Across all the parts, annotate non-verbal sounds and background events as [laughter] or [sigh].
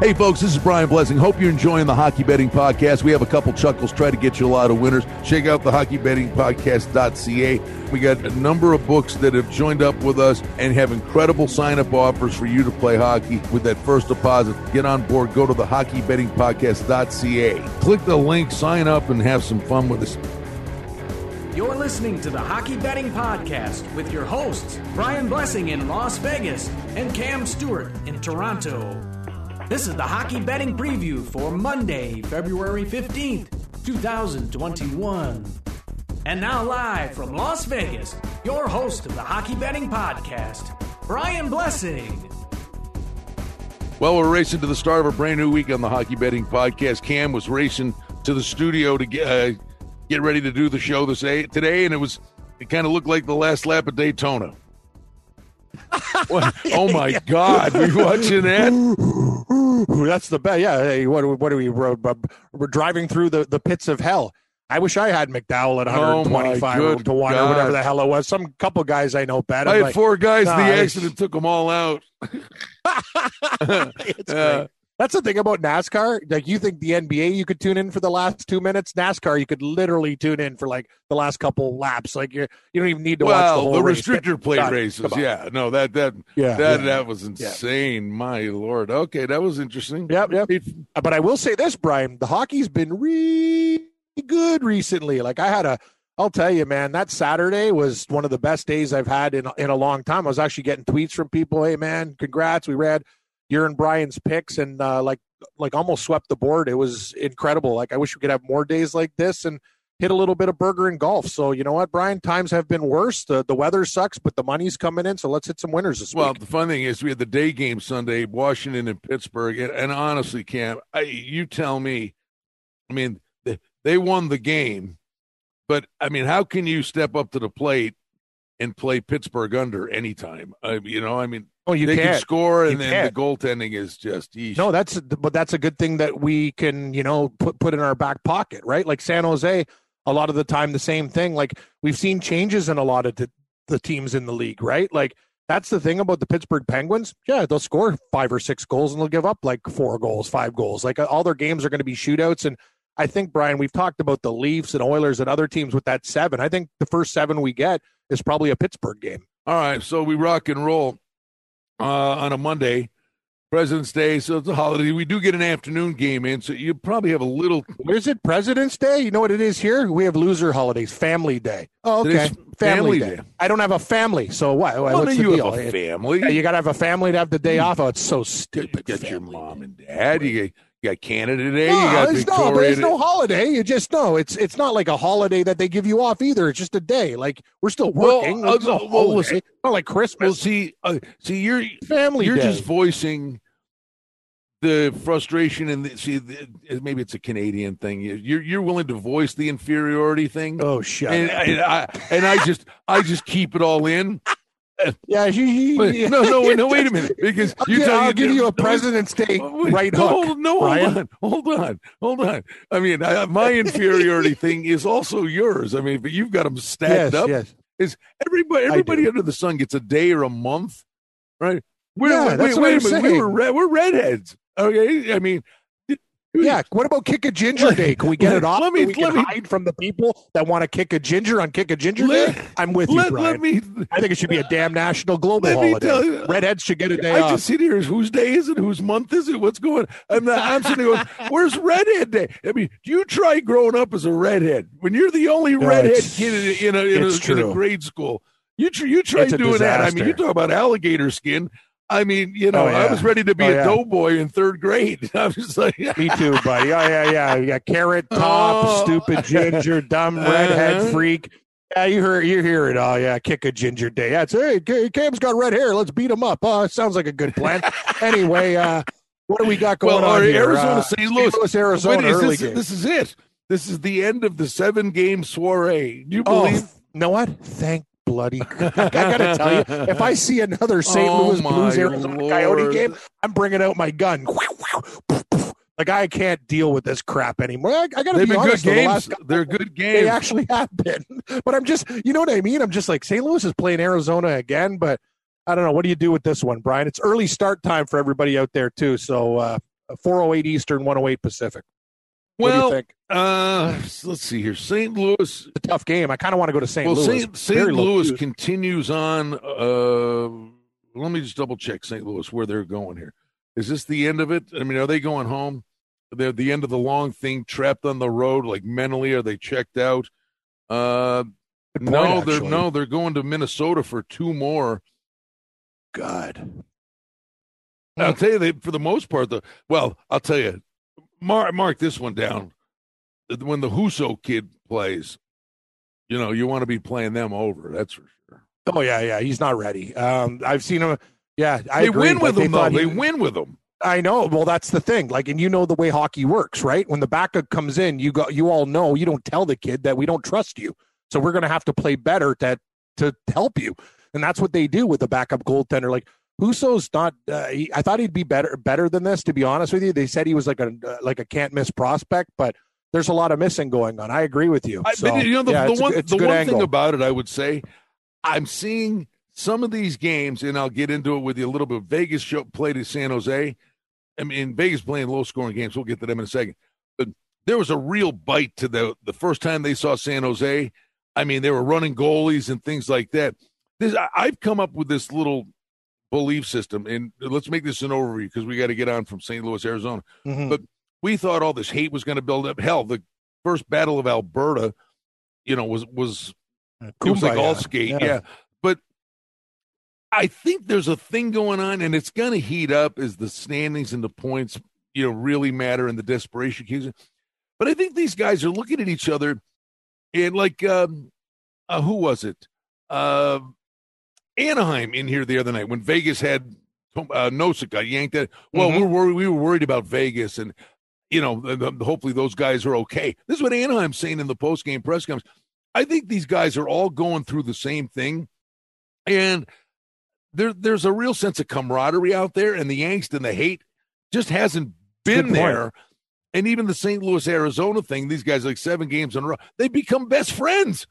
Hey, folks, this is Brian Blessing. Hope you're enjoying the Hockey Betting Podcast. We have a couple chuckles, try to get you a lot of winners. Check out the hockeybettingpodcast.ca. We got a number of books that have joined up with us and have incredible sign up offers for you to play hockey with that first deposit. Get on board, go to the hockeybettingpodcast.ca. Click the link, sign up, and have some fun with us. You're listening to the Hockey Betting Podcast with your hosts, Brian Blessing in Las Vegas and Cam Stewart in Toronto. This is the Hockey Betting Preview for Monday, February 15th, 2021. And now, live from Las Vegas, your host of the Hockey Betting Podcast, Brian Blessing. Well, we're racing to the start of a brand new week on the Hockey Betting Podcast. Cam was racing to the studio to get, uh, get ready to do the show this today, and it was it kind of looked like the last lap of Daytona. [laughs] oh my God! Are you watching that? [laughs] That's the best. Yeah. Hey, what, what are we? We're, we're driving through the, the pits of hell. I wish I had McDowell at 125 oh to one or whatever the hell it was. Some couple guys I know bet. i had like, four guys. Nah, the accident took them all out. [laughs] [laughs] it's great. That's the thing about NASCAR. Like you think the NBA you could tune in for the last two minutes. NASCAR you could literally tune in for like the last couple laps. Like you you don't even need to well, watch the whole the race. restrictor plate races. Yeah, no, that that yeah, that yeah. that was insane. Yeah. My lord. Okay, that was interesting. Yep, yep. But I will say this, Brian, the hockey's been really good recently. Like I had a I'll tell you, man, that Saturday was one of the best days I've had in in a long time. I was actually getting tweets from people, "Hey, man, congrats! We read your and Brian's picks, and uh, like like almost swept the board. It was incredible. Like I wish we could have more days like this and hit a little bit of burger and golf. So you know what, Brian? Times have been worse. The the weather sucks, but the money's coming in. So let's hit some winners this well, week. Well, the fun thing is we had the day game Sunday, Washington and Pittsburgh, and, and honestly, Cam, I, you tell me. I mean, they, they won the game, but I mean, how can you step up to the plate and play Pittsburgh under anytime? Uh, you know, I mean, Oh, you they can't. can score, and You then can't. the goaltending is just eesh. No, that's but that's a good thing that we can you know put put in our back pocket, right? Like San Jose, a lot of the time the same thing. Like we've seen changes in a lot of the, the teams in the league, right? Like that's the thing about the Pittsburgh Penguins. Yeah, they'll score five or six goals and they'll give up like four goals, five goals. Like all their games are going to be shootouts. And I think Brian, we've talked about the Leafs and Oilers and other teams with that seven. I think the first seven we get is probably a Pittsburgh game. All right, so we rock and roll uh, on a Monday, President's Day, so it's a holiday. We do get an afternoon game in, so you probably have a little. Is it President's Day? You know what it is here? We have loser holidays, Family Day. Oh, okay. Today's Family Day. I don't have a family, so what? Oh, what's the you deal? have a family. You got to have a family to have the day off. Oh, it's so stupid. You got your mom Day. and dad. You got, you got Canada Day. No, you got it's no, but it's no holiday. You just know it's it's not like a holiday that they give you off either. It's just a day. Like we're still Well, working. uh, It's no well, listen- not like Christmas. Well, see, uh, see, you're family you're day. just voicing the frustration and the, see, the, maybe it's a Canadian thing. You- You're you're willing to voice the inferiority thing, oh shit! and, and I and I just I just keep it all in. Yeah, you, you, But, you- no, no, no. Wait a minute, because I'll, you gi- tell I'll give you a [laughs] President's Day Wait, right no, hook. hold- No, Brian. hold on, hold on, hold on. I mean, I, my [laughs] inferiority thing is also yours. I mean, but you've got them stacked Yes, up. yes. Is everybody everybody under the sun gets a day or a month, right? We're, Yeah, wait, that's what wait a minute. We saying. were red, we're redheads. Okay, I mean, Yeah. What about kick a ginger day? Can we get it off? Let me- so we can let me- hide from the people that want to kick a ginger on kick a ginger Let- day. I'm with you, let, Brian. let me. I think it should be a damn national global Let me holiday. tell you- Redheads should get a day I off. just sit here. Whose day is it? Whose month is it? What's going? I'm not, I'm sitting there going, "Where's redhead day?" I mean, you try growing up as a redhead when you're the only redhead kid in a in a, it's in a grade school. You tr- you try a doing that. I mean, you talk about alligator skin. I mean, you know, Oh, I was ready to be Oh, a yeah. doughboy in third grade. [laughs] I was like, Me too, buddy. Oh yeah, yeah. You got carrot [laughs] top, Oh. stupid ginger, dumb [laughs] redhead Uh-huh. freak. Yeah, you hear you hear it all. Yeah, kick a ginger day. That's hey, Cam's got red hair. Let's beat him up. Oh, sounds like a good plan. anyway, uh, what do we got going well, on here? Arizona, Uh, St. Louis. Arizona, Wait, is early this, game. this is it. This is the end of the seven game soiree. Do you Oh, believe? you know what? Thank bloody. I gotta tell you, if I see another St. Oh, Louis Blues Arizona Coyote game, I'm bringing out my gun. Like I can't deal with this crap anymore. I, I gotta They've be been good honest. the They're good games. They actually have been, [laughs] but I'm just, you know what I mean. I'm just like St. Louis is playing Arizona again, but I don't know. What do you do with this one, Brian? It's early start time for everybody out there too. So uh, 408 Eastern, 108 Pacific. Well, what do you think? Uh, let's see here. St. Louis. It's a tough game. I kind of want to go to St. Well, Louis. St. St. Louis continues on. Uh, let me just double check St. Louis where they're going here. Is this the end of it? I mean, are they going home? They're the end of the long thing, trapped on the road. Like mentally, are they checked out? Uh, point, no, they're no, they're going to Minnesota for two more. God. I'll tell you, they for the most part, the well, I'll tell you, mark mark this one down. When the Husso kid plays, you know, you want to be playing them over. That's for sure. Oh yeah, yeah. He's not ready. Um, I've seen him. Yeah, I they agree. win with them though. he- They win with them. I know. Well, that's the thing. Like, and you know the way hockey works, right? When the backup comes in, you go. You all know. You don't tell the kid that we don't trust you, so we're going to have to play better to to help you, and that's what they do with the backup goaltender. Like Husso's not. Uh, he, I thought he'd be better better than this. To be honest with you, they said he was like a uh, like a can't miss prospect, but there's a lot of missing going on. I agree with you. I, So, you know, the, yeah, the one, the one angle. thing about it, I would say, I'm seeing some of these games, and I'll get into it with you a little bit. Vegas show, played at San Jose. I mean, Vegas playing low scoring games. We'll get to them in a second. But there was a real bite to the the first time they saw San Jose. I mean, they were running goalies and things like that. This I, I've come up with this little belief system, and let's make this an overview because we got to get on from St. Louis, Arizona Mhm. but we thought all this hate was going to build up. Hell, the first battle of Alberta, you know, was was it was like all skate, yeah. But I think there's a thing going on, and it's going to heat up as the standings and the points, you know, really matter in the desperation cases. But I think these guys are looking at each other, and like, um, uh, who was it? Uh, Anaheim in here the other night when Vegas had uh, Nosek got yanked. At, well, Mhm. we're worried, we were worried about Vegas, and you know, the, the- hopefully those guys are okay. This is what Anaheim's saying in the post game press conference. I think these guys are all going through the same thing, and there there's a real sense of camaraderie out there, and the angst and the hate just hasn't been there. And even the St. Louis Arizona thing, these guys like seven games in a row, they become best friends.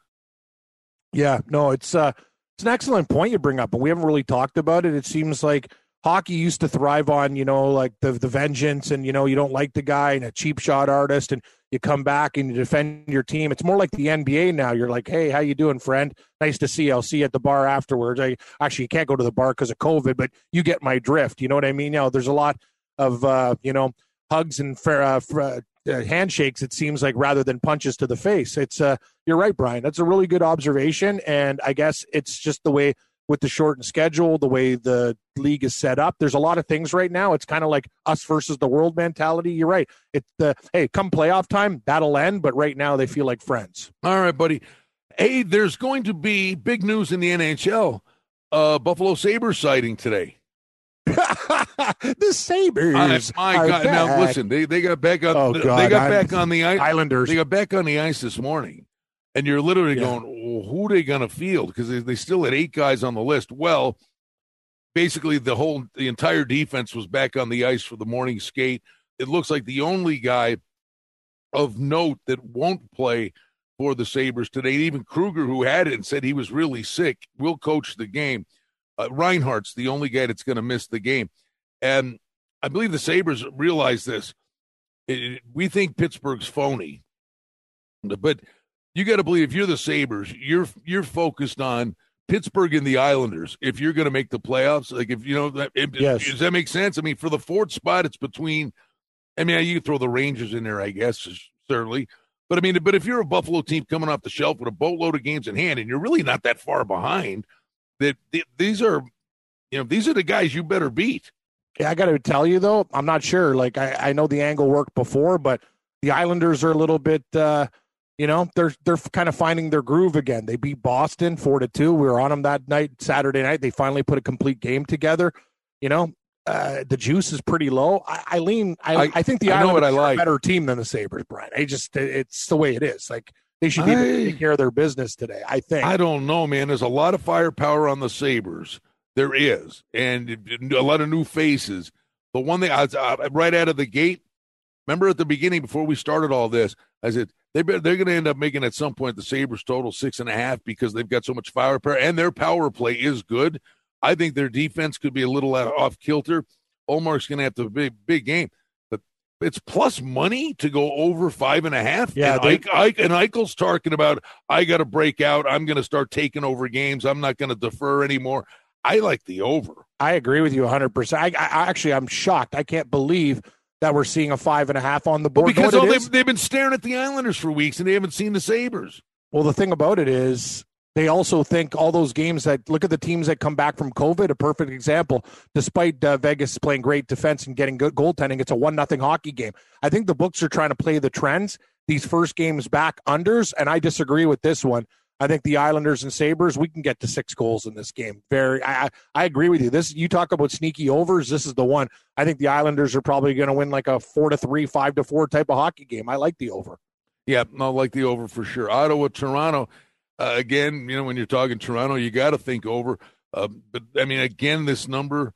Yeah, no, it's uh it's an excellent point you bring up, but we haven't really talked about it. It seems like hockey used to thrive on, you know, like the the vengeance and you know, you don't like the guy and a cheap shot artist and you come back and you defend your team. It's more like the NBA now. You're like, "Hey, how you doing, friend? Nice to see you. I'll see you at the bar afterwards." I actually can't go to the bar because of COVID, but you get my drift. You know what I mean? You know, there's a lot of uh, you know, hugs and fair, uh, fr- uh, handshakes it seems like rather than punches to the face. It's uh you're right, Brian. That's a really good observation. And I guess it's just the way with the shortened schedule, the way the league is set up. There's a lot of things right now. It's kind of like us versus the world mentality. You're right. It's the hey, come playoff time, that'll end. But right now they feel like friends. All right, buddy. Hey, there's going to be big news in the NHL. Uh, Buffalo Sabres sighting today. [laughs] the Sabres. I- my God! Now listen, they, they got back on. Oh, they got I'm- back on the ice. Islanders. They got back on the ice this morning, and you're literally Yeah. going, well, "Who are they going to field?" Because they, they still had eight guys on the list. Well, basically, the whole the entire defense was back on the ice for the morning skate. It looks like the only guy of note that won't play for the Sabres today. Even Krueger, who had it and said he was really sick, will coach the game. Uh, Reinhart's the only guy that's going to miss the game. And I believe the Sabres realize this. It- it- we think Pittsburgh's phony, but you got to believe if you're the Sabres, you're you're focused on Pittsburgh and the Islanders. If you're going to make the playoffs, like if you know, that, if, Yes. does that make sense? I mean, for the fourth spot, it's between. I mean, you throw the Rangers in there, I guess, certainly. But I mean, but if you're a Buffalo team coming off the shelf with a boatload of games in hand, and you're really not that far behind, that th- these are, you know, these are the guys you better beat. Yeah, I got to tell you though, I'm not sure. Like I, I know the angle worked before, but the Islanders are a little bit, uh, you know, they're they're kind of finding their groove again. They beat Boston four to two. We were on them that night, Saturday night. They finally put a complete game together. You know, uh, the juice is pretty low. I, I lean. I, I- I, think the I know what Islanders I are a like. better team than the Sabres, Brian. I just it's the way it is. Like they should be able to I- take care of their business today. I think. I don't know, man. There's a lot of firepower on the Sabres. There is, and a lot of new faces. The one thing I, I uh, right out of the gate, remember at the beginning before we started all this, I said they they're going to end up making at some point the Sabres total six and a half because they've got so much firepower and their power play is good. I think their defense could be a little out- off kilter. Ullmark's going to have to big big game, it's plus money to go over five and a half. Yeah, and, they- Ike, Ike, and Eichel's talking about I got to break out. I'm going to start taking over games. I'm not going to defer anymore. I like the over. I agree with you 100%. I, I actually, I'm shocked. I can't believe that we're seeing a five and a half on the Well, board. because You know all they've, they've been staring at the Islanders for weeks and they haven't seen the Sabres. Well, the thing about it is they also think all those games that look at the teams that come back from COVID. A perfect example. Despite uh, Vegas playing great defense and getting good goaltending, it's a one nothing hockey game. I think the books are trying to play the trends. These first games back unders, and I disagree with this one. I think the Islanders and Sabres, we can get to six goals in this game. Very, I, I agree with you. This you talk about sneaky overs. This is the one. I think the Islanders are probably going to win like a four to three, five to four type of hockey game. I like the over. Yeah, I like the over for sure. Ottawa, Toronto. Uh, again, you know, when you're talking Toronto, you got to think over. Uh, but I mean, again, this number.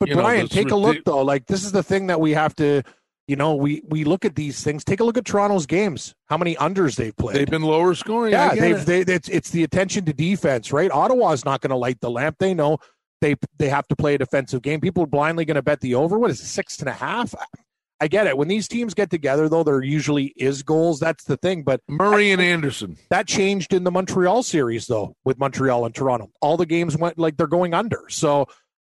But know, Brian, this take a look though. Like this is the thing that we have to, you know, we we look at these things. Take a look at Toronto's games. How many unders they've played? They've been lower scoring. Yeah, they've it. they, it's it's the attention to defense, right? Ottawa's not going to light the lamp. They know they they have to play a defensive game. People are blindly going to bet the over. What is it, six and a half? I get it. When these teams get together, though, there usually is goals. That's the thing. But Murray and Anderson. that changed in the Montreal series, though, with Montreal and Toronto. All the games went like they're going under. So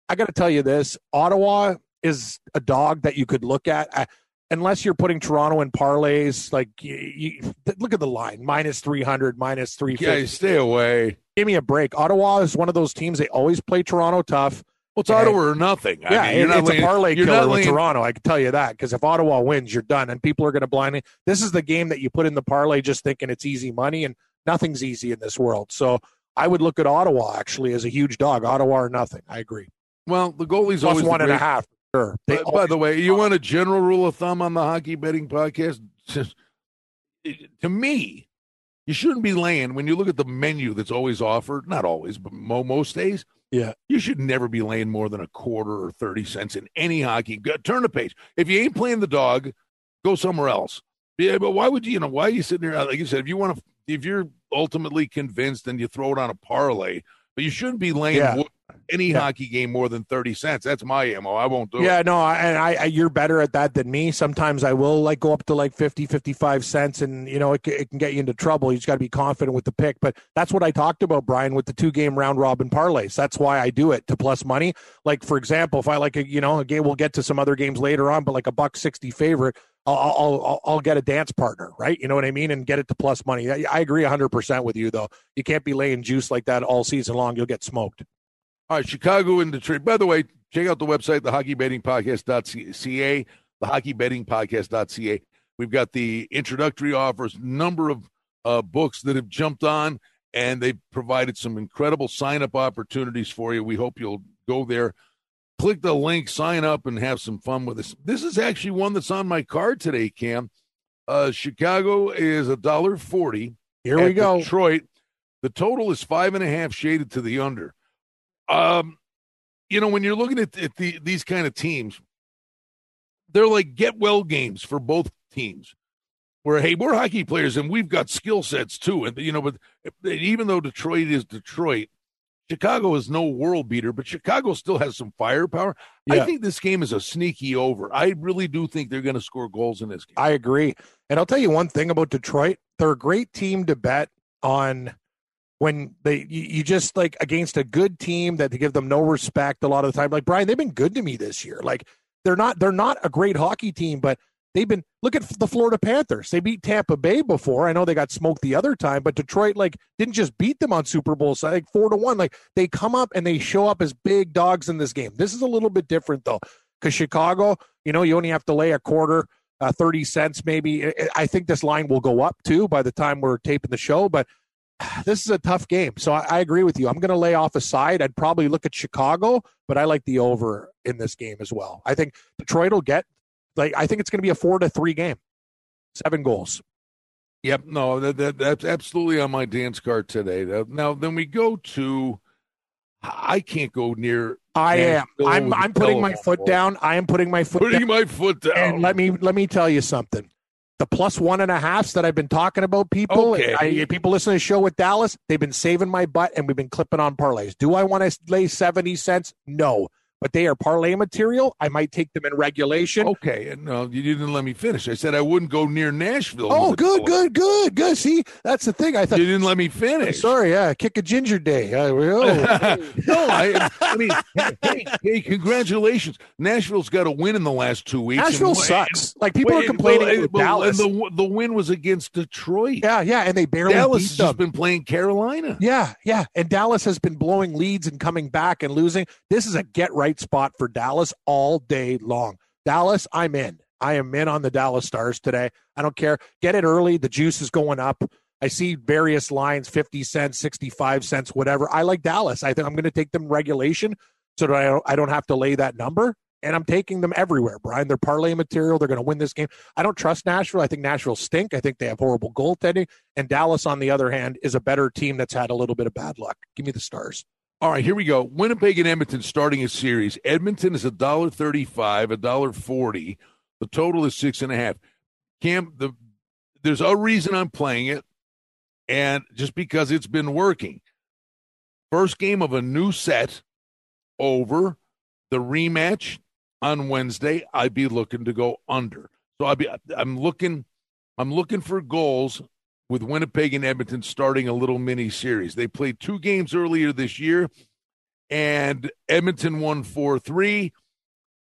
I got to tell you this Ottawa is a dog that you could look at. I, unless you're putting Toronto in parlays, like you, you, look at the line minus 300, minus 350. Yeah, stay away. Give me a break. Ottawa is one of those teams, they always play Toronto tough. Well, it's. Ottawa or nothing. I yeah, mean, you're it- not it's a parlay killer with Toronto. I can tell you that because if Ottawa wins, you're done, and people are going to blindly. This is the game that you put in the parlay just thinking it's easy money, and nothing's easy in this world. So I would look at Ottawa actually as a huge dog. Ottawa or nothing. I agree. Well, the goalie's Plus always one and a half. Sure. By, by the way, you want a general rule of thumb on the hockey betting podcast? [laughs] to me, you shouldn't be laying when you look at the menu that's always offered. Not always, but mo- most days. Yeah. you should never be laying more than a quarter or thirty cents in any hockey. Go, turn the page. If you ain't playing the dog, go somewhere else. Yeah, but why would you? You know, why are you sitting there? Like you said, if you want to, if you're ultimately convinced, then you throw it on a parlay. But you shouldn't be laying Yeah. Any Yeah. hockey game more than thirty cents. That's my mo. I won't do it. Yeah, no, I- and I, I you're better at that than me. Sometimes I will like go up to like 50, 55 cents, and you know it, it can get you into trouble. You just got to be confident with the pick. But that's what I talked about, Brian, with the two game round robin parlays. That's why I do it to plus money. Like for example, if I like a you know a game, we'll get to some other games later on, but like a buck sixty favorite. I'll, I'll, I'll, get a dance partner, right? You know what I mean? And get it to plus money. I, I agree 100% with you, though. You can't be laying juice like that all season long. You'll get smoked. All right, Chicago and Detroit. By the way, check out the website, the hockeybettingpodcast.ca, the hockeybettingpodcast.ca. We've got the introductory offers, number of uh, books that have jumped on, and they've provided some incredible sign up opportunities for you. We hope you'll go there, click the link, sign up, and have some fun with us. This is actually one that's on my card today, Cam. Uh, Chicago is a dollar forty. Here we go. Detroit. The total is five and a half shaded to the under. Um, you know, when you're looking at, at the these kind of teams, they're like get well games for both teams. Where hey, we're hockey players and we've got skill sets too, and you know, but even though Detroit is Detroit, Chicago is no world beater, but Chicago still has some firepower. I think this game is a sneaky over. I really do think they're going to score goals in this game. I agree. And I'll tell you one thing about Detroit. They're a great team to bet on when they you, you just like against a good team that they give them no respect a lot of the time. Like Brian, they've been good to me this year. Like they're not they're not a great hockey team, but they've been look at the Florida Panthers. They beat Tampa Bay before. I know they got smoked the other time, but Detroit like didn't just beat them on Super Bowl side like four to one. Like they come up and they show up as big dogs in this game. This is a little bit different though, because Chicago, you know, you only have to lay a quarter. Uh, 30 cents maybe. I think this line will go up too by the time we're taping the show, but [sighs] this is a tough game. So I, I agree with you. I'm going to lay off a side. I'd probably look at Chicago, but I like the over in this game as well. I think Detroit will get like I think it's going to be a four to three game, seven goals. Yep, no, that, that that's absolutely on my dance card today. Now- then we go to. I can't go near. I am. I'm. I'm putting my foot down. I am putting my foot Putting down. my foot down. And let me let me tell you something. The plus one and a halfs that I've been talking about, people, Okay. I, people listen to the show with Dallas, they've been saving my butt, and we've been clipping on parlays. Do I want to lay seventy cents? No, but they are parlay material. I might take them in regulation. Okay, no, you didn't let me finish. I said I wouldn't go near Nashville. Oh, good, good, good, good. See, that's the thing. I thought you didn't let me finish. Sorry, yeah, kick a ginger day. Uh, oh. [laughs] no, I, I mean, hey, hey, congratulations! Nashville's got a win in the last two weeks. Nashville and, sucks. Like people wait, are complaining well, Dallas. And the the win was against Detroit. Yeah, yeah, and they barely. Dallas has just been playing Carolina. Yeah, yeah, and Dallas has been blowing leads and coming back and losing. This is a get right spot for Dallas all day long. Dallas, I'm in. I am in on the Dallas Stars today. I don't care. Get it early. The juice is going up. I see various lines 50 cents, 65 cents, whatever. I like Dallas. I think I'm going to take them regulation so that I don't, I don't have to lay that number. And I'm taking them everywhere, Brian. They're parlay material. They're going to win this game. I don't trust Nashville. I think Nashville stink. I think they have horrible goaltending. And Dallas, on the other hand, is a better team that's had a little bit of bad luck. Give me the Stars. All right, here we go. Winnipeg and Edmonton starting a series. Edmonton is a dollar thirty-five, a dollar forty. The total is six and a half. Cam, the there's a reason I'm playing it, and just because it's been working. First game of a new set over the rematch on Wednesday. I'd be looking to go under. So I'd be I'm looking I'm looking for goals with Winnipeg and Edmonton starting a little mini series. They played two games earlier this year, and Edmonton won 4 3,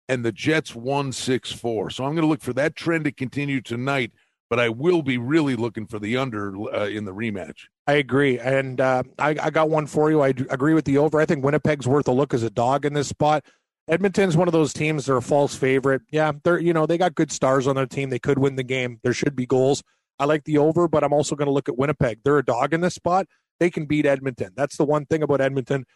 and the Jets won 6 4. So I'm going to look for that trend to continue tonight, but I will be really looking for the under uh, in the rematch. I agree. And uh, I, I got one for you. I agree with the over. I think Winnipeg's worth a look as a dog in this spot. Edmonton's one of those teams that are a false favorite. Yeah, they're you know they got good stars on their team. They could win the game. There should be goals. I like the over, but I'm also going to look at Winnipeg. They're a dog in this spot. They can beat Edmonton. That's the one thing about Edmonton.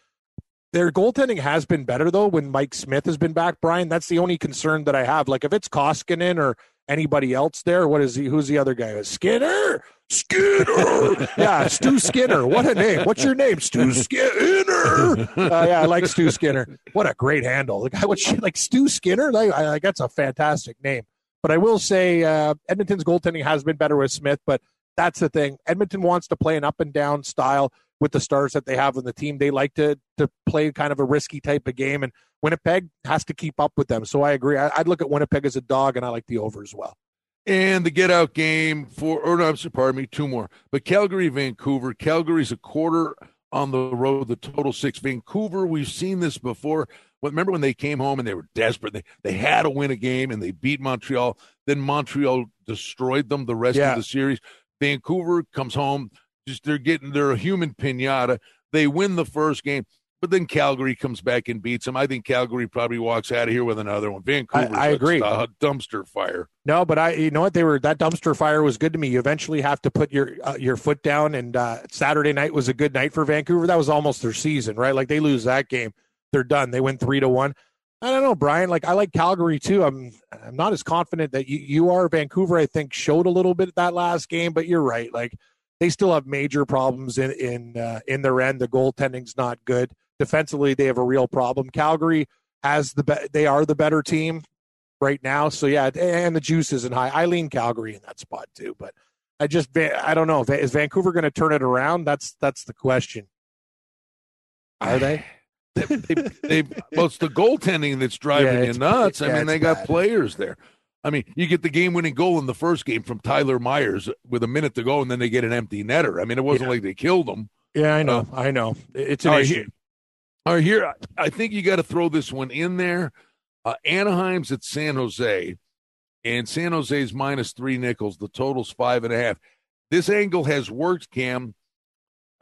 Their goaltending has been better though when Mike Smith has been back, Brian. That's the only concern that I have. Like if it's Koskinen or anybody else there, what is he? Who's the other guy? Skinner. Skinner. [laughs] yeah, Stu Skinner. What a name. What's your name? Stu Skinner. Uh, yeah, I like Stu Skinner. What a great handle. The guy, like Stu Skinner? Like, I, like that's a fantastic name. But I will say uh, Edmonton's goaltending has been better with Smith, but that's the thing. Edmonton wants to play an up and down style with the stars that they have on the team. They like to to play kind of a risky type of game, and Winnipeg has to keep up with them. So I agree. I, would look at Winnipeg as a dog, and I like the over as well. And the get out game for, or no, pardon me, two more. But Calgary, Vancouver. Calgary's a quarter on the road, the total six. Vancouver, we've seen this before remember when they came home and they were desperate? They they had to win a game and they beat Montreal. Then Montreal destroyed them the rest yeah. of the series. Vancouver comes home, just they're getting they're a human pinata. They win the first game, but then Calgary comes back and beats them. I think Calgary probably walks out of here with another one. Vancouver, I, I agree, a dumpster fire. No, but I, you know what, they were that dumpster fire was good to me. You eventually have to put your uh, your foot down, and uh, Saturday night was a good night for Vancouver. That was almost their season, right? Like they lose that game they're done. They win three to one. I don't know, Brian. Like I like Calgary too. I'm I'm not as confident that you, you are. Vancouver, I think, showed a little bit that last game, but you're right. Like they still have major problems in in uh, in their end. The goaltending's not good. Defensively, they have a real problem. Calgary has the be- they are the better team right now. So yeah, and the juice isn't high. I lean Calgary in that spot too, but I just I don't know. Is Vancouver going to turn it around? That's that's the question. Are they? They, they, well, it's the goaltending that's driving yeah, you nuts. I mean, they got bad. players there. I mean, you get the game-winning goal in the first game from Tyler Myers with a minute to go, and then they get an empty netter. I mean, it wasn't yeah. like they killed him. Yeah, I know. Uh, I know. It's an issue. Here, all right, here, I think you got to throw this one in there. Uh, Anaheim's at San Jose, and San Jose's minus three nickels. The total's five and a half. This angle has worked, Cam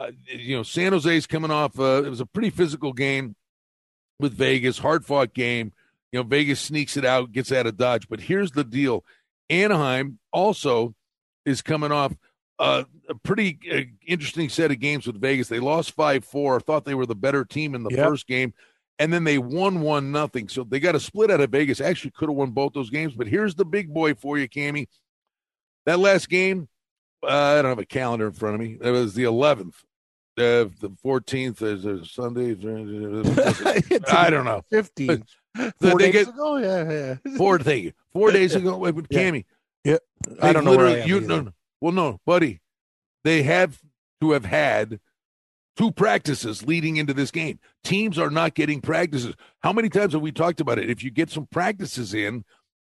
uh, you know, San Jose's coming off. Uh, it was a pretty physical game with Vegas, hard fought game. You know, Vegas sneaks it out, gets out of dodge. But here's the deal: Anaheim also is coming off uh, a pretty uh, interesting set of games with Vegas. They lost five four. Thought they were the better team in the yep. first game, and then they won one nothing. So they got a split out of Vegas. Actually, could have won both those games. But here's the big boy for you, Cammy. That last game, uh, I don't have a calendar in front of me. It was the 11th. Uh, the 14th is a Sunday. [laughs] I don't know. 15th. [laughs] Four days get, ago? Yeah, yeah. [laughs] Four, you. Four days ago with yeah. Cammy. Yeah. I don't know where I you, no, no, Well, no, buddy. They have to have had two practices leading into this game. Teams are not getting practices. How many times have we talked about it? If you get some practices in,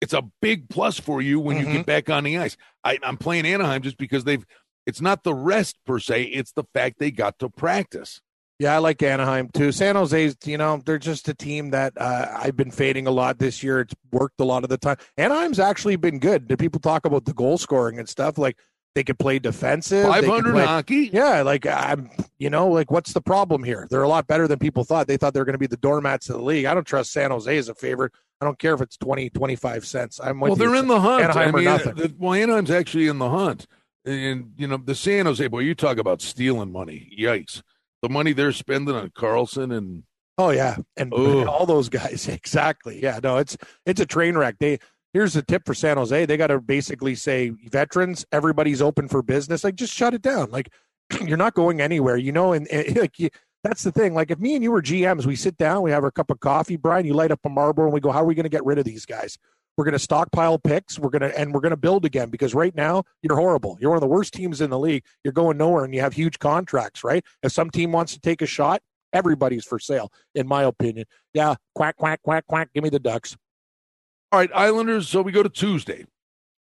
it's a big plus for you when mm-hmm. you get back on the ice. I, I'm playing Anaheim just because they've. It's not the rest per se; it's the fact they got to practice. Yeah, I like Anaheim too. San Jose's, you know, they're just a team that uh, I've been fading a lot this year. It's worked a lot of the time. Anaheim's actually been good. Do people talk about the goal scoring and stuff? Like they could play defensive. Five hundred hockey. Yeah, like I'm, you know, like what's the problem here? They're a lot better than people thought. They thought they were going to be the doormats of the league. I don't trust San Jose as a favorite. I don't care if it's 20, 25 cents. I'm well. They're in the hunt. Anaheim I mean, or nothing. The, well, Anaheim's actually in the hunt, and you know the San Jose boy. You talk about stealing money. Yikes! The money they're spending on Karlsson and oh yeah, and Ugh. all those guys. [laughs] Exactly. Yeah. No, it's it's a train wreck. They here's the tip for San Jose. They got to basically say, veterans, everybody's open for business. Like, just shut it down. Like, [clears throat] you're not going anywhere, you know. And, and [laughs] like, you, that's the thing. Like, if me and you were GMs, we sit down, we have our cup of coffee, Brian, you light up a Marlboro, and we go, how are we going to get rid of these guys? We're going to stockpile picks. We're going to, and we're going to build again because right now you're horrible. You're one of the worst teams in the league. You're going nowhere and you have huge contracts, right? If some team wants to take a shot, everybody's for sale, in my opinion. Yeah, quack, quack, quack, quack. Give me the Ducks. All right, Islanders. So we go to Tuesday.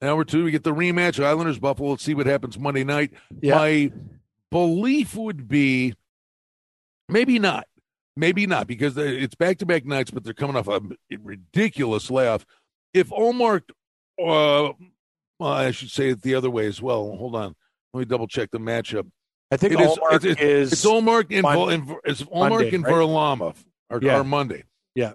Hour two, we get the rematch. Islanders Buffalo. Let's see what happens Monday night. Yeah. My belief would be maybe not, maybe not because it's back to back nights, but they're coming off a ridiculous layoff. If Ullmark, uh, well, I should say it the other way as well. Hold on, let me double check the matchup. I think it is, it's, is it's Ullmark in, in, it's Ullmark Monday, in right? Varlamov or, yeah. or Monday. Yeah.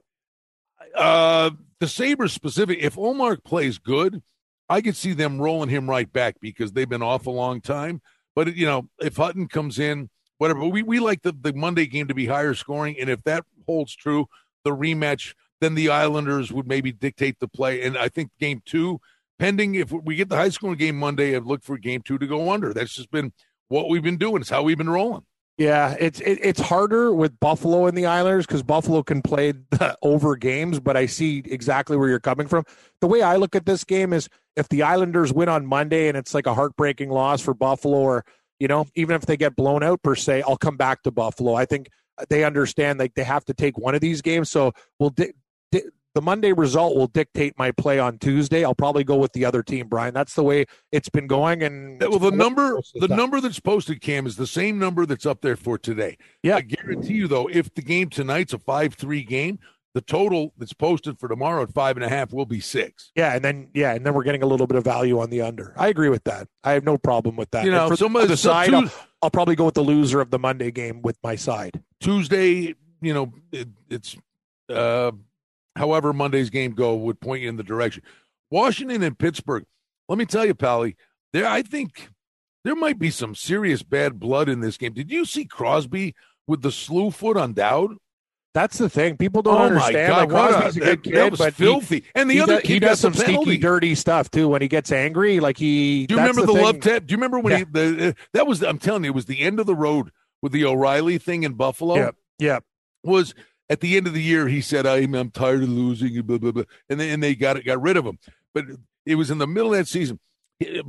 Uh, the Sabres specific, if Ullmark plays good, I could see them rolling him right back because they've been off a long time. But you know, if Hutton comes in, whatever, we, we like the, the Monday game to be higher scoring, and if that holds true, the rematch, then the Islanders would maybe dictate the play. And I think game two, pending if we get the high school game Monday, I'd look for game two to go under. That's just been what we've been doing. It's how we've been rolling. Yeah, it's it, it's harder with Buffalo and the Islanders because Buffalo can play [laughs] over games, but I see exactly where you're coming from. The way I look at this game is if the Islanders win on Monday and it's like a heartbreaking loss for Buffalo, or you know, even if they get blown out per se, I'll come back to Buffalo. I think they understand like they have to take one of these games, so we'll di- the Monday result will dictate my play on Tuesday. I'll probably go with the other team, Brian. That's the way it's been going. And well, the number the number that's posted, Cam, is the same number that's up there for today. Yeah, I guarantee you though, if the game tonight's a five three game, the total that's posted for tomorrow at five and a half will be six. Yeah, and then yeah, and then we're getting a little bit of value on the under. I agree with that. I have no problem with that. You know, for some the side, I'll, I'll, probably go with the loser of the Monday game with my side. Tuesday, you know, it, it's uh however Monday's game go would point you in the direction. Washington and Pittsburgh. Let me tell you, Pally, there I think there might be some serious bad blood in this game. Did you see Crosby with the slew foot on Dowd? That's the thing. People don't oh understand. My God, like Crosby's a, a good kid, that was but filthy. He, and the other does, he does some sneaky, dirty stuff too. When he gets angry, like he. Do you remember the, the love tap? Do you remember when yeah. he? The, uh, that was. I'm telling you, it was the end of the road with the O'Reilly thing in Buffalo. Yeah. Yeah. Was at the end of the year, he said, I'm, I'm tired of losing, blah, blah, blah. And, then, and they got, got rid of him. But it was in the middle of that season.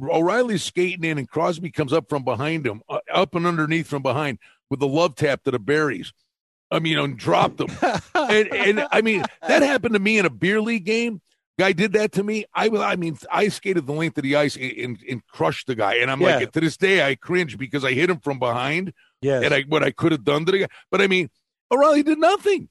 O'Reilly's skating in, and Crosby comes up from behind him, uh, up and underneath from behind with the love tap to the berries. I mean, and dropped them. [laughs] and, and I mean, that happened to me in a beer league game. Guy did that to me. I I mean, I skated the length of the ice and, and, and crushed the guy. And I'm yeah. like, to this day, I cringe because I hit him from behind. Yeah. And I what I could have done to the guy. But I mean, O'Reilly did nothing.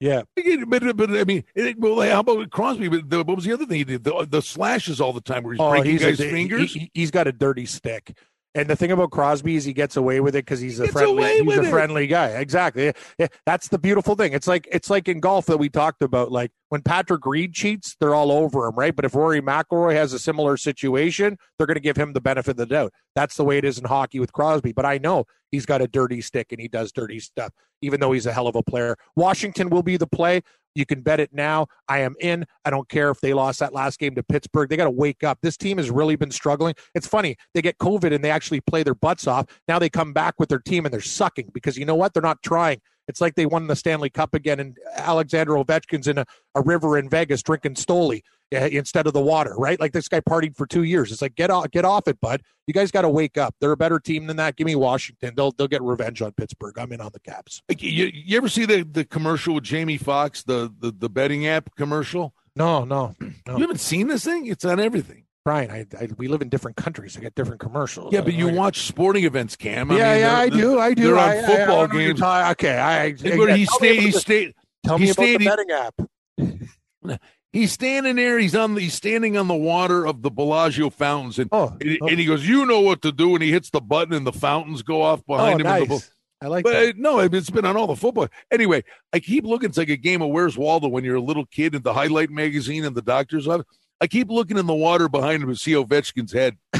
Yeah, but, but I mean, it, well, how about Crosby? But the, what was the other thing he did? The, the slashes all the time where he's oh, breaking he's guys' a, fingers. He, has got a dirty stick. And the thing about Crosby is he gets away with it because he's a friendly, he's a friendly guy. Exactly. Yeah, that's the beautiful thing. It's like it's like in golf that we talked about. Like when Patrick Reed cheats, they're all over him, right? But if Rory McIlroy has a similar situation, they're going to give him the benefit of the doubt. That's the way it is in hockey with Crosby. But I know he's got a dirty stick and he does dirty stuff, even though he's a hell of a player. Washington will be the play. You can bet it now. I am in. I don't care if they lost that last game to Pittsburgh. They got to wake up. This team has really been struggling. It's funny. They get COVID and they actually play their butts off. Now they come back with their team and they're sucking because you know what? They're not trying. It's like they won the Stanley Cup again and Alexander Ovechkin's in a, a river in Vegas drinking Stoli. Uh, instead of the water, right? Like this guy partied for two years. It's like get off, get off it, bud. You guys got to wake up. They're a better team than that. Give me Washington. They'll they'll get revenge on Pittsburgh. I'm in on the Caps. Like, you, you ever see the, the commercial with Jamie Foxx, the, the the betting app commercial? No, no, no. You haven't seen this thing? It's on everything. Brian, I, I we live in different countries. I get different commercials. Yeah, but you watch sporting events, Cam. I yeah, mean, yeah, I do. I do. They're on I- I- I football don't know what you're games. talking- okay, I. He stayed. He stayed. Tell he me about stayed- the he- betting app. [laughs] He's standing there. He's on. The, he's standing on the water of the Bellagio fountains, and, Oh, and, oh. and he goes, "You know what to do." And he hits the button, and the fountains go off behind oh, him. in the. I like But that. uh, no, it's been on all the football. Anyway, I keep looking. It's like a game of Where's Waldo when you're a little kid in the highlight magazine and the doctor's office. I keep looking in the water behind him to see Ovechkin's head. [laughs]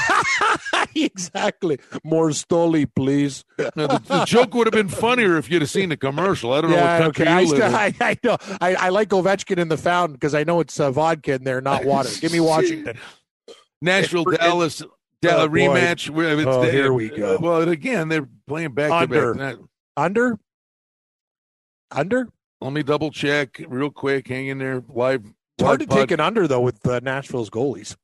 [laughs] exactly. More Stoli, please. The, the joke would have been funnier if you'd have seen the commercial. I don't know what country okay. I, you live still. [laughs] I, I know. I, I like Ovechkin in the fountain because I know it's uh, vodka in there, not water. Give me [laughs] Washington. Nashville, It's- Dallas, Dallas Oh, rematch. Oh, here we go. Well, again, they're playing back Under. to back. Under? Under? Let me double check real quick. Hang in there. Live. It's hard to live take an under though with uh, Nashville's goalies.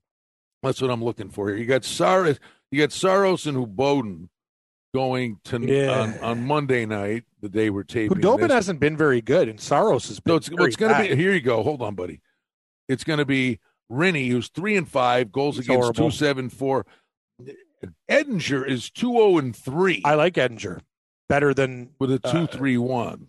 That's what I'm looking for here. You got Sar, you got Saros and Khudobin going to Yeah. on, on Monday night, the day we're taping. Khudobin hasn't been very good, and Saros has been. No, it's, well, it's going to be. Here you go. Hold on, buddy. It's going to be Rinne, who's three and five, goals He's against horrible. two seven four. Oettinger is two zero and three I like Oettinger better than with a uh, two three one.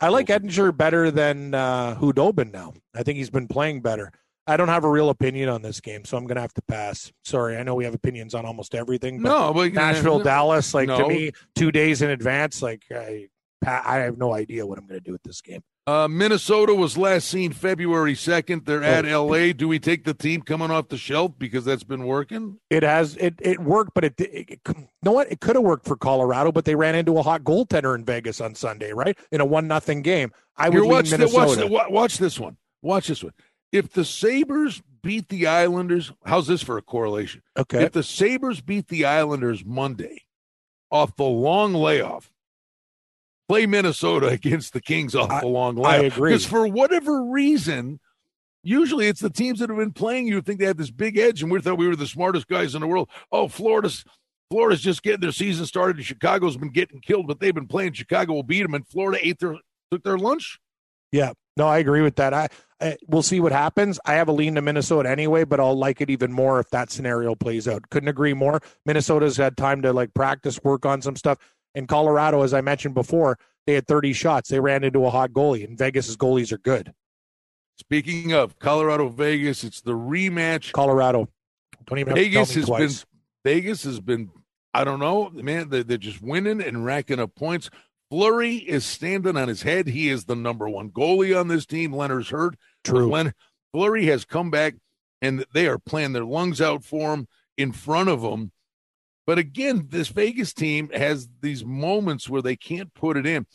I like Oettinger better than uh, Khudobin now. I think he's been playing better. I don't have a real opinion on this game, so I'm going to have to pass. Sorry, I know we have opinions on almost everything. But No, but Nashville, no. Dallas, like to me, two days in advance, like I, I have no idea what I'm going to do with this game. Uh, Minnesota was last seen February 2nd. They're at Oh. LA. Do we take the team coming off the shelf because that's been working? It has it it worked, but it, it, it you know what? It could have worked for Colorado, but they ran into a hot goaltender in Vegas on Sunday, right? In a one nothing game. I would watch, the, Minnesota. watch, the, watch this one. Watch this one. If the Sabres beat the Islanders, how's this for a correlation? okay, If the Sabres beat the Islanders Monday off the long layoff, play Minnesota [laughs] against the Kings off I- the long I layoff. agree. Because for whatever reason, usually it's the teams that have been playing you think they have this big edge, and we thought we were the smartest guys in the world. Oh, Florida's Florida's just getting their season started, and Chicago's been getting killed, but they've been playing. Chicago will beat them, and Florida ate their took their lunch. Yeah, no, I agree with that. I, I Uh, we'll see what happens. I have a lean to Minnesota anyway, but I'll like it even more if that scenario plays out. Couldn't agree more. Minnesota's had time to like practice, work on some stuff. In Colorado, as I mentioned before, they had 30 shots. They ran into a hot goalie, and Vegas's goalies are good. Speaking of Colorado Vegas, it's the rematch. Colorado, don't even Vegas has me been. Vegas has been I don't know, man. They're, they're just winning and racking up points. Fleury is standing on his head. He is the number one goalie on this team. Leonard's hurt. True. Fleury has come back, and they are playing their lungs out for him in front of him. But again, this Vegas team has these moments where they can't put it in.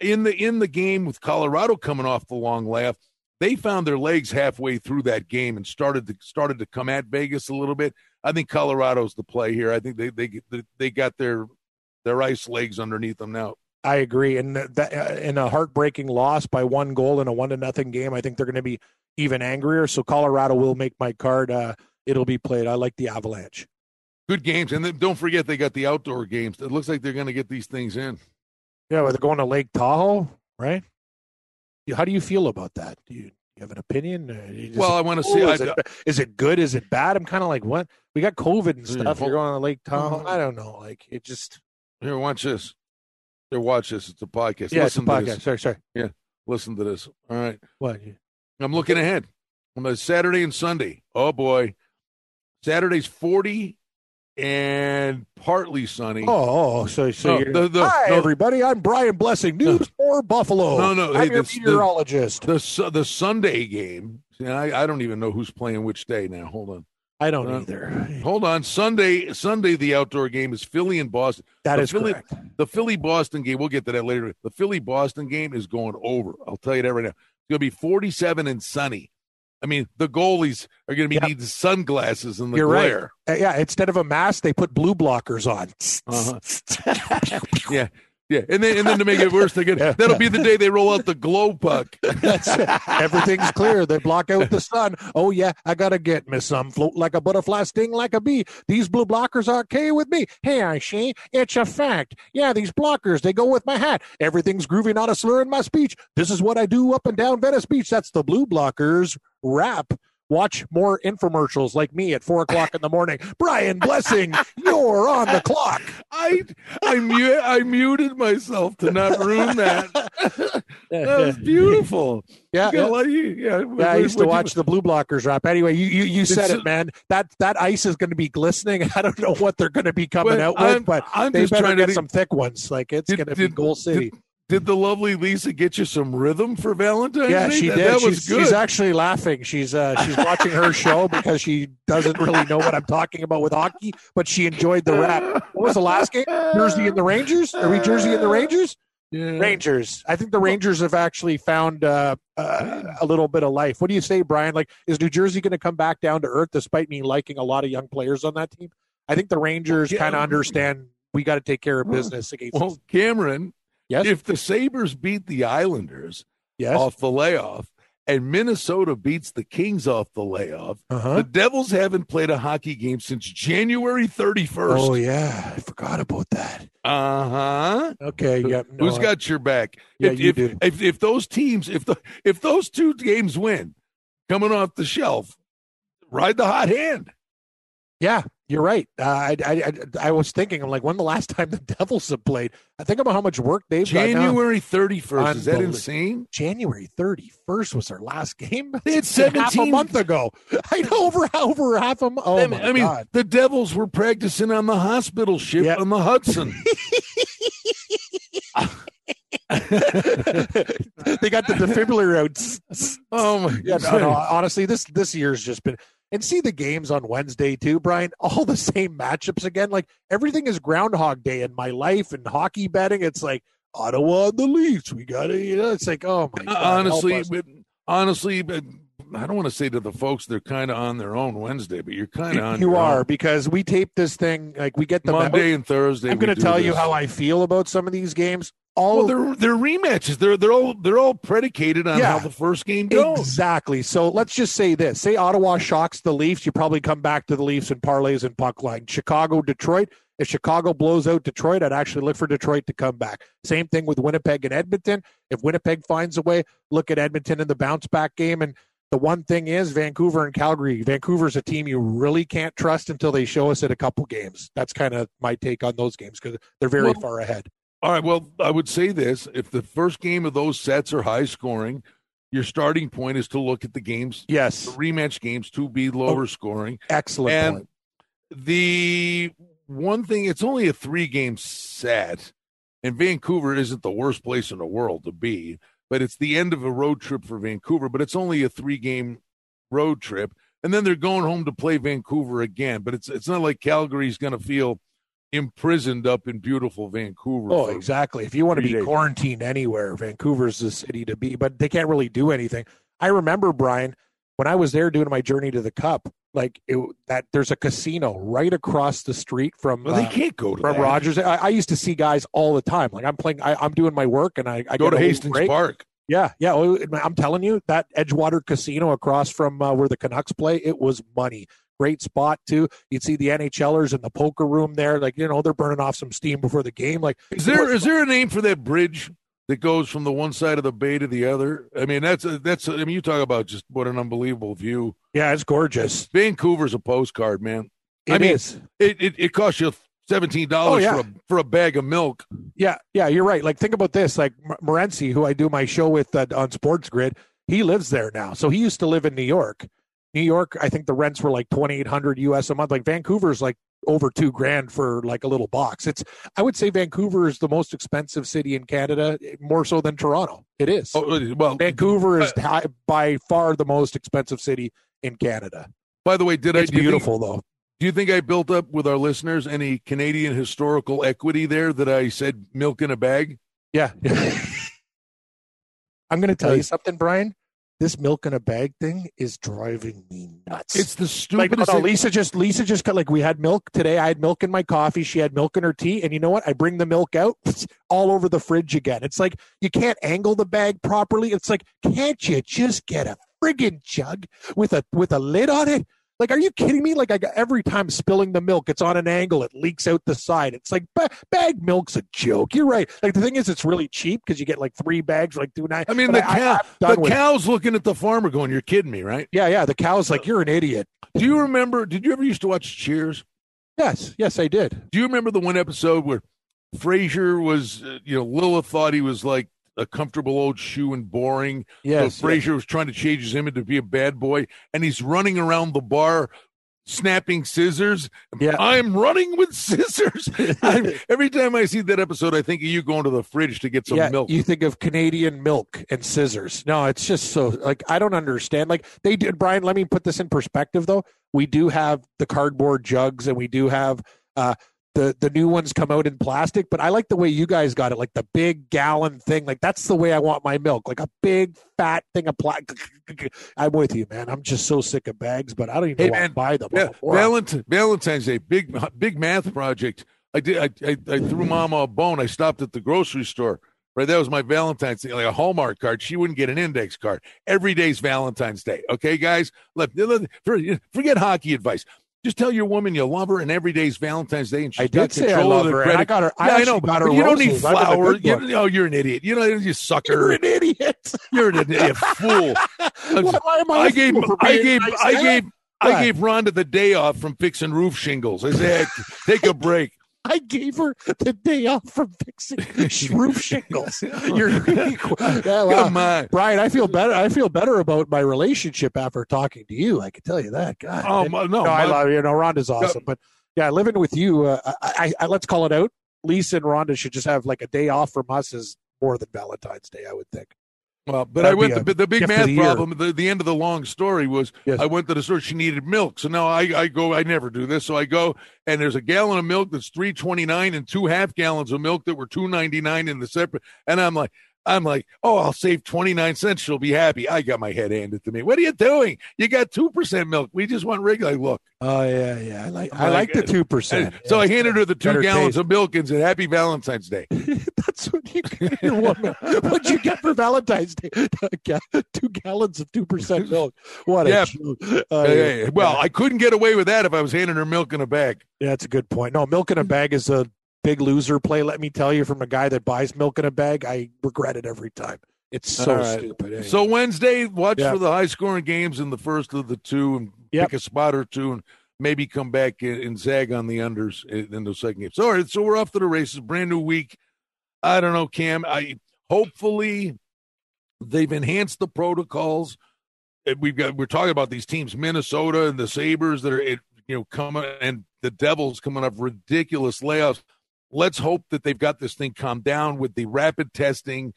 In the in the game with Colorado coming off the long laugh, they found their legs halfway through that game and started to started to come at Vegas a little bit. I think Colorado's the play here. I think they they they got their their ice legs underneath them now. I agree. And that, uh, in a heartbreaking loss by one goal in a one to nothing game, I think they're going to be even angrier. So Colorado will make my card. Uh, it'll be played. I like the Avalanche. Good games, and then don't forget they got the outdoor games. It looks like they're going to get these things in. Yeah, well, they're going to Lake Tahoe, right? How do you feel about that? Do you, you have an opinion? Uh, just- Well, I want to see. Ooh, I, is, it, is it good? Is it bad? I'm kind of like, what? We got COVID and stuff. You're going to Lake Tahoe. Mhm. I don't know. Like it just. here, watch this. Here, watch this. It's a podcast. Yeah, it's a Listen to podcast. this. Sorry, sorry. Yeah, listen to this. All right. What? I'm looking ahead on the Saturday and Sunday. Oh boy, Saturday's 40 and partly sunny. Oh, oh, oh. so so No, you're. the- the- Hi, no. everybody. I'm Brian Blessing, News [laughs] for Buffalo. No, no, I'm hey, your the- meteorologist. The the Sunday game. I, I don't even know who's playing which day now. Hold on. I don't uh, either. Hold on. Sunday Sunday the outdoor game is Philly and Boston. That the is Philly- correct. The Philly Boston game. We'll get to that later. The Philly Boston game is going over. I'll tell you that right now. It's going to be 47 and sunny. I mean, the goalies are going to be Yep. needing sunglasses in the You're right. glare. Uh, yeah, instead of a mask, they put blue blockers on. Uh-huh. [laughs] Yeah. Yeah, and then and then to make it worse, they get that'll be the day they roll out the glow puck. [laughs] Everything's clear. They block out the sun. Oh yeah, I gotta get me some float like a butterfly, sting like a bee. These blue blockers are okay with me. Hey, I see. It's a fact. Yeah, these blockers they go with my hat. Everything's groovy, not a slur in my speech. This is what I do up and down Venice Beach. That's the blue blockers rap. Watch more infomercials like me at four o'clock in the morning. Brian Blessing, you're on the clock. I I, mu- I muted myself to not ruin that. that was beautiful. [laughs] Yeah, yeah. yeah, Yeah, I used to what'd you- watch the BluBlockers rap. Anyway, you you, you said It's- it, man. That that ice is going to be glistening. [laughs] I don't know what they're going to be coming Well, out with, I'm- but I'm they just better trying to get think- some thick ones. Like it's going to be Goal City. Did the lovely Lisa get you some rhythm for Valentine's yeah, Day? she that, did. That she's, was good. she's actually laughing. She's uh she's watching her show because she doesn't really know what I'm talking about with hockey, but she enjoyed the rap. What was the last game? Jersey and the Rangers? Are we Jersey and the Rangers? Yeah. Rangers. I think the Rangers have actually found uh, uh, a little bit of life. What do you say, Brian? Like, is New Jersey going to come back down to earth despite me liking a lot of young players on that team? I think the Rangers Yeah. kind of understand we got to take care of business against. Well, Cameron, yes, if the Sabres beat the Islanders yes. off the layoff and Minnesota beats the Kings off the layoff, Uh-huh. the Devils haven't played a hockey game since January 31st. Oh yeah, I forgot about that. Uh huh. Okay, yeah. no, Who's got your back? Yeah, if, you if, do. If, if those teams, if the if those two games win, coming off the shelf, ride the hot hand. Yeah, you're right. Uh, I, I, I was thinking, I'm like, when the last [laughs] time the Devils have played? I think about how much work they've. January 31st. Is that insane? January 31st was their last game. [laughs] It's half a month ago. I know [laughs] over over half a month. Oh I my mean, I mean, god! the Devils were practicing on the hospital ship Yeah. on the Hudson. they got the defibrillator out. oh my Yeah, god! no, no, honestly, this this year's just been and see the games on Wednesday too, Brian. [laughs] All the same matchups again. Like everything is Groundhog Day in my life and hockey betting. It's like Ottawa and the Leafs. We got to, you know, it's like oh my uh, god. honestly, but, honestly, but I don't want to say to the folks they're kind of on their own Wednesday, but you're kind of on. you are own. because we tape this thing like we get the Monday and Thursday. I'm going to tell you how I feel about some of these games. All Well, they're they're rematches. They're they're all they're all predicated on Yeah. how the first game goes. Exactly. So let's just say this. Say Ottawa shocks the Leafs, you probably come back to the Leafs and parlays and puck line. Chicago, Detroit. If Chicago blows out Detroit, I'd actually look for Detroit to come back. Same thing with Winnipeg and Edmonton. If Winnipeg finds a way, look at Edmonton in the bounce back game. And the one thing is Vancouver and Calgary. Vancouver's a team you really can't trust until they show us at a couple games. That's kind of my take on those games because they're very Well, far ahead. All right. Well, I would say this: if the first game of those sets are high scoring, your starting point is to look at the games, the Yes. rematch games, to be oh, lower scoring. Excellent And point. the one thing, it's only a three game set, and Vancouver isn't the worst place in the world to be, but it's the end of a road trip for Vancouver, but it's only a three game road trip. And then they're going home to play Vancouver again. But it's it's not like Calgary's going to feel imprisoned up in beautiful Vancouver. Oh, exactly. If you want to be days. quarantined anywhere, Vancouver's the city to be, but they can't really do anything. I remember Brian when I was there doing my journey to the Cup. Like it, that, there's a casino right across the street from Well, they uh, can't go from that. Rogers. I, I used to see guys all the time. Like I'm playing, I, I'm doing my work, and I, I Go to Hastings break. Park. Yeah, yeah. I'm telling you, that Edgewater Casino across from uh, where the Canucks play, it was money. Great spot too. You'd see the NHLers in the poker room there, like you know they're burning off some steam before the game. Like Is there is there a name for that bridge that goes from the one side of the bay to the other? I mean, that's a, that's. A, I mean, you talk about just what an unbelievable view. yeah, it's gorgeous. Vancouver's a postcard, man. It I mean, is. It it, it costs you seventeen dollars Oh, yeah. for a for a bag of milk. Yeah, yeah, you're right. Like, think about this. Like, Morency, who I do my show with uh, on Sports Grid, he lives there now. So he used to live in New York. New York, I think the rents were like twenty eight hundred US a month. Like Vancouver's like over two grand for like a little box. It's I would say Vancouver is the most expensive city in Canada, more so than Toronto. It is. Oh, uh, well, Vancouver is high, by far the most expensive city in Canada. by the way, did I It's do you think- beautiful though. do you think I built up with our listeners any Canadian historical equity there that I said milk in a bag? Yeah. [laughs] I'm going to tell you something, Brian. This milk in a bag thing is driving me nuts. It's the like stupidest. no. Lisa just Lisa just cut like we had milk today. I had milk in my coffee. She had milk in her tea, and you know what? I bring the milk out all over the fridge again. It's like you can't angle the bag properly. It's like can't you just get a friggin' jug with a with a lid on it? Like, are you kidding me? Like, I got, every time spilling the milk, it's on an angle, it leaks out the side. It's like ba- bag milk's a joke. You're right. Like the thing is, it's really cheap because you get like three bags for like two nine. I mean, but the I- cow, I'm the with it. cow's looking at the farmer, going, "You're kidding me, right?" Yeah, yeah. The cow's like, you're an idiot. Do you remember? Did you ever used to watch Cheers? Yes, yes, I did. Do you remember the one episode where Frasier was, uh, you know, Lilith thought he was like a comfortable old shoe and boring. Yes, so Frasier was trying to change his image to be a bad boy, and he's running around the bar snapping scissors. Yeah. I'm running with scissors. [laughs] I'm, every time I see that episode, I think of you going to the fridge to get some yeah, milk. you think of Canadian milk and scissors. No, it's just so like I don't understand. Like they did, Brian. Let me put this in perspective, though. We do have the cardboard jugs, and we do have uh, the the new ones come out in plastic. But I like the way you guys got it, like the big gallon thing. Like that's the way I want my milk, like a big fat thing of plastic. [laughs] I'm with you, man. I'm just so sick of bags, but I don't even Hey, know man, to buy them. Yeah, I'm a moron. Valentine, Valentine's Day, big big math project. I did. I, I, I threw Mama a bone. I stopped at the grocery store. Right, that was my Valentine's Day, like a Hallmark card. She wouldn't get an index card. Every day's Valentine's Day. Okay, guys, let, let- forget hockey advice. Just tell your woman you love her, and every day's Valentine's Day, and she's I got did say I love of the her. and I got her. I yeah, I know, got her. you don't need roses. I've been a flowers. You, no, you're an idiot. You know, you sucker. You're an idiot. You're an idiot, fool. [laughs] Why, why am I? I gave, I gave, nice? I gave, I gave Rhonda the day off from fixing roof shingles. I said, take a break. I gave her the day off from fixing roof [laughs] shingles. You're yeah, well, Come on. Brian. I feel better. I feel better about my relationship after talking to you. I can tell you that. God, Oh, my- no, no, I love you. know, Rhonda's awesome, but yeah, living with you, uh, I, I, I let's call it out. Lisa and Rhonda should just have like a day off from us is more than Valentine's Day. I would think. Well, but That'd I went. The, the big gift of math the problem. The, the end of the long story was Yes. I went to the store. She needed milk, so now I, I go. I never do this, so I go and there's a gallon of milk that's three twenty nine and two half gallons of milk that were two ninety nine in the separate. And I'm like, I'm like, oh, I'll save twenty nine cents. She'll be happy. I got my head handed to me. What are you doing? You got two percent milk. We just want regular. Look, Oh yeah, yeah. I like. I like like, the uh, two and percent. so I handed her the two Better gallons taste. of milk and said, "Happy Valentine's Day." [laughs] That's what you get your woman. [laughs] What'd you get for Valentine's Day? [laughs] Two gallons of two percent milk. What Yeah. Oh, Hey, yeah. well, I couldn't get away with that if I was handing her milk in a bag. yeah, that's a good point. No, milk in a bag is a big loser play. Let me tell you, from a guy that buys milk in a bag, I regret it every time. It's so right. stupid. anyway. So Wednesday, watch Yeah. for the high scoring games in the first of the two and Yep. pick a spot or two and maybe come back and, zag on the unders in, the second game. So all right, so we're off to the races. Brand new week. I don't know, Cam. I hopefully they've enhanced the protocols. We've got we're talking about these teams, Minnesota and the Sabres that are it, you know coming and the Devils coming up ridiculous layoffs. Let's hope that they've got this thing calmed down with the rapid testing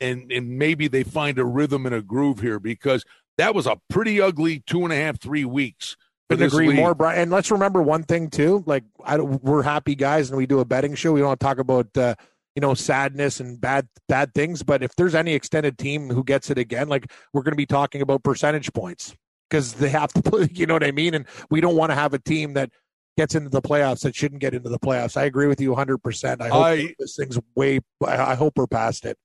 and and maybe they find a rhythm and a groove here because that was a pretty ugly two and a half three weeks. agree league. more, Brian. And let's remember one thing too. Like I, we're happy guys, and we do a betting show. We don't talk about uh, you know sadness and bad bad things. But if there's any extended team who gets it again, like we're going to be talking about percentage points because they have to [laughs] play. You know what I mean? And we don't want to have a team that gets into the playoffs that shouldn't get into the playoffs. I agree with you 100. percent I hope I- this thing's way. I I hope we're past it.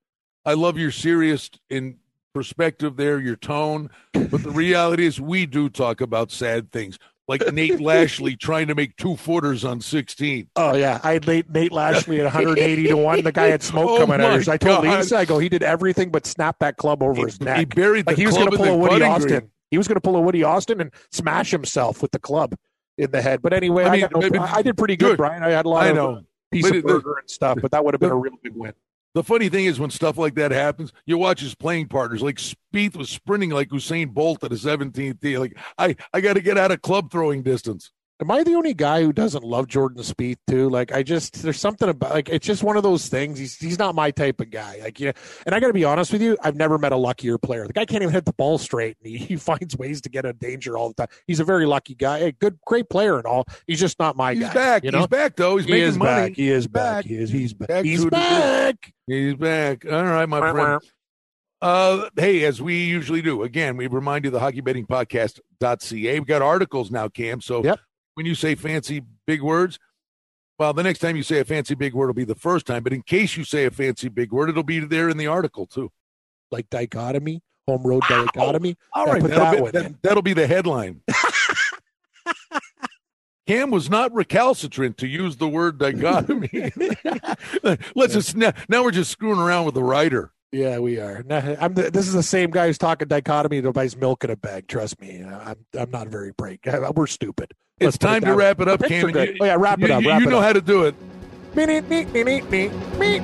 I love your serious in perspective there, your tone. But the reality is, we do talk about sad things, like Nate Lashley [laughs] trying to make two footers on 16. Oh yeah, I had Nate, Nate Lashley at 180 to one. The guy had smoke [laughs] Oh, coming out of his. I told God. Lisa, I go, he did everything but snap that club over his neck. He buried the Like he was going to pull a Woody Austin. green. He was going to pull a Woody Austin and smash himself with the club in the head. But anyway, I I, mean, got no- I did pretty good, Good. Brian. I had a lot I of know. piece But of it- burger and stuff, but that would have been a real big win. The funny thing is, when stuff like that happens, you watch his playing partners. Like Spieth was sprinting like Usain Bolt at a 17th tee. Like I, I got to get out of club throwing distance. Am I the only guy who doesn't love Jordan Spieth too? Like I just there's something about like it's just one of those things. He's he's not my type of guy. Like yeah, and I got to be honest with you, I've never met a luckier player. The guy can't even hit the ball straight, and he, he [laughs] finds ways to get in danger all the time. He's a very lucky guy, a good great player and all. He's just not my He's guy. back. You know, He's back though. He's he making is money. back. He is back. back. He is. He's back. Back he's back. He's back. All right, my Wah, friend. wah. Uh, hey, as we usually do, again, we remind you the hockey betting podcast.ca. We've got articles now, Cam. So Yep. When you say fancy big words, well, the next time you say a fancy big word will be the first time. But in case you say a fancy big word, it'll be there in the article too. Like dichotomy, home road dichotomy. All Yeah, right, that'll, that be, that, that'll be the headline. [laughs] Cam was not recalcitrant to use the word dichotomy. [laughs] [laughs] Let's just now, now we're just screwing around with the writer. Yeah, we are. Nah, I'm the, this is the same guy who's talking dichotomy that buys milk in a bag. Trust me, I'm I'm not very bright. [laughs] We're stupid. It's Let's put it time to wrap it up, The Cam. are and good. you- oh yeah, wrap it you, up. you- Wrap you it know up. how to do it. Meet, meet, meet, meet, meet, meet.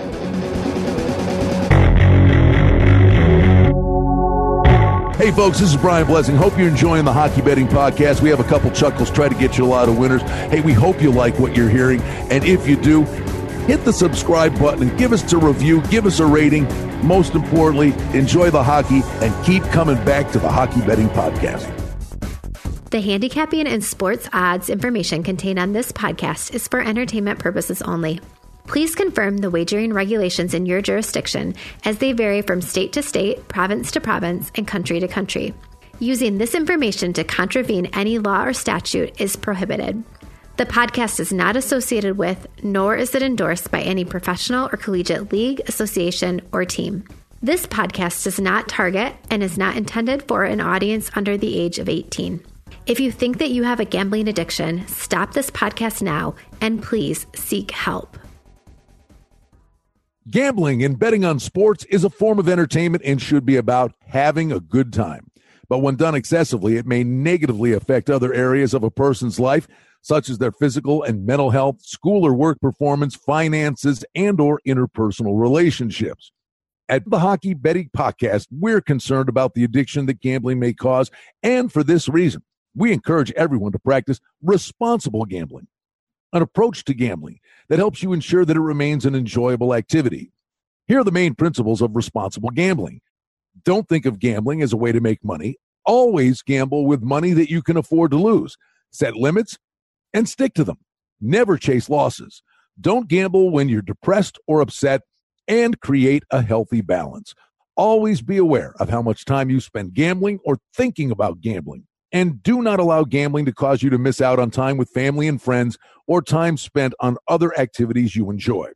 Hey, folks, this is Brian Blessing. Hope you're enjoying the Hockey Betting Podcast. We have a couple chuckles, try to get you a lot of winners. Hey, we hope you like what you're hearing. And if you do, hit the subscribe button give us a review, give us a rating. Most importantly, enjoy the hockey and keep coming back to the Hockey Betting Podcast. The handicapping and sports odds information contained on this podcast is for entertainment purposes only. Please confirm the wagering regulations in your jurisdiction as they vary from state to state, province to province, and country to country. Using this information to contravene any law or statute is prohibited. The podcast is not associated with, nor is it endorsed by any professional or collegiate league, association, or team. This podcast does not target and is not intended for an audience under the age of 18. If you think that you have a gambling addiction, stop this podcast now and please seek help. Gambling and betting on sports is a form of entertainment and should be about having a good time. But when done excessively, it may negatively affect other areas of a person's life, such as their physical and mental health, school or work performance, finances, and or interpersonal relationships. At the Hockey Betting Podcast, we're concerned about the addiction that gambling may cause, and for this reason, we encourage everyone to practice responsible gambling, an approach to gambling that helps you ensure that it remains an enjoyable activity. Here are the main principles of responsible gambling. Don't think of gambling as a way to make money. Always gamble with money that you can afford to lose. Set limits and stick to them. Never chase losses. Don't gamble when you're depressed or upset and create a healthy balance. Always be aware of how much time you spend gambling or thinking about gambling. And do not allow gambling to cause you to miss out on time with family and friends or time spent on other activities you enjoy.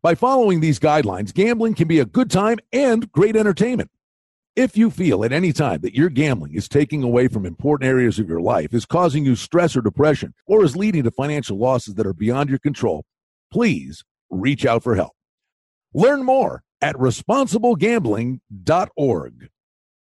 By following these guidelines, gambling can be a good time and great entertainment. If you feel at any time that your gambling is taking away from important areas of your life, is causing you stress or depression, or is leading to financial losses that are beyond your control, please reach out for help. Learn more at responsiblegambling.org.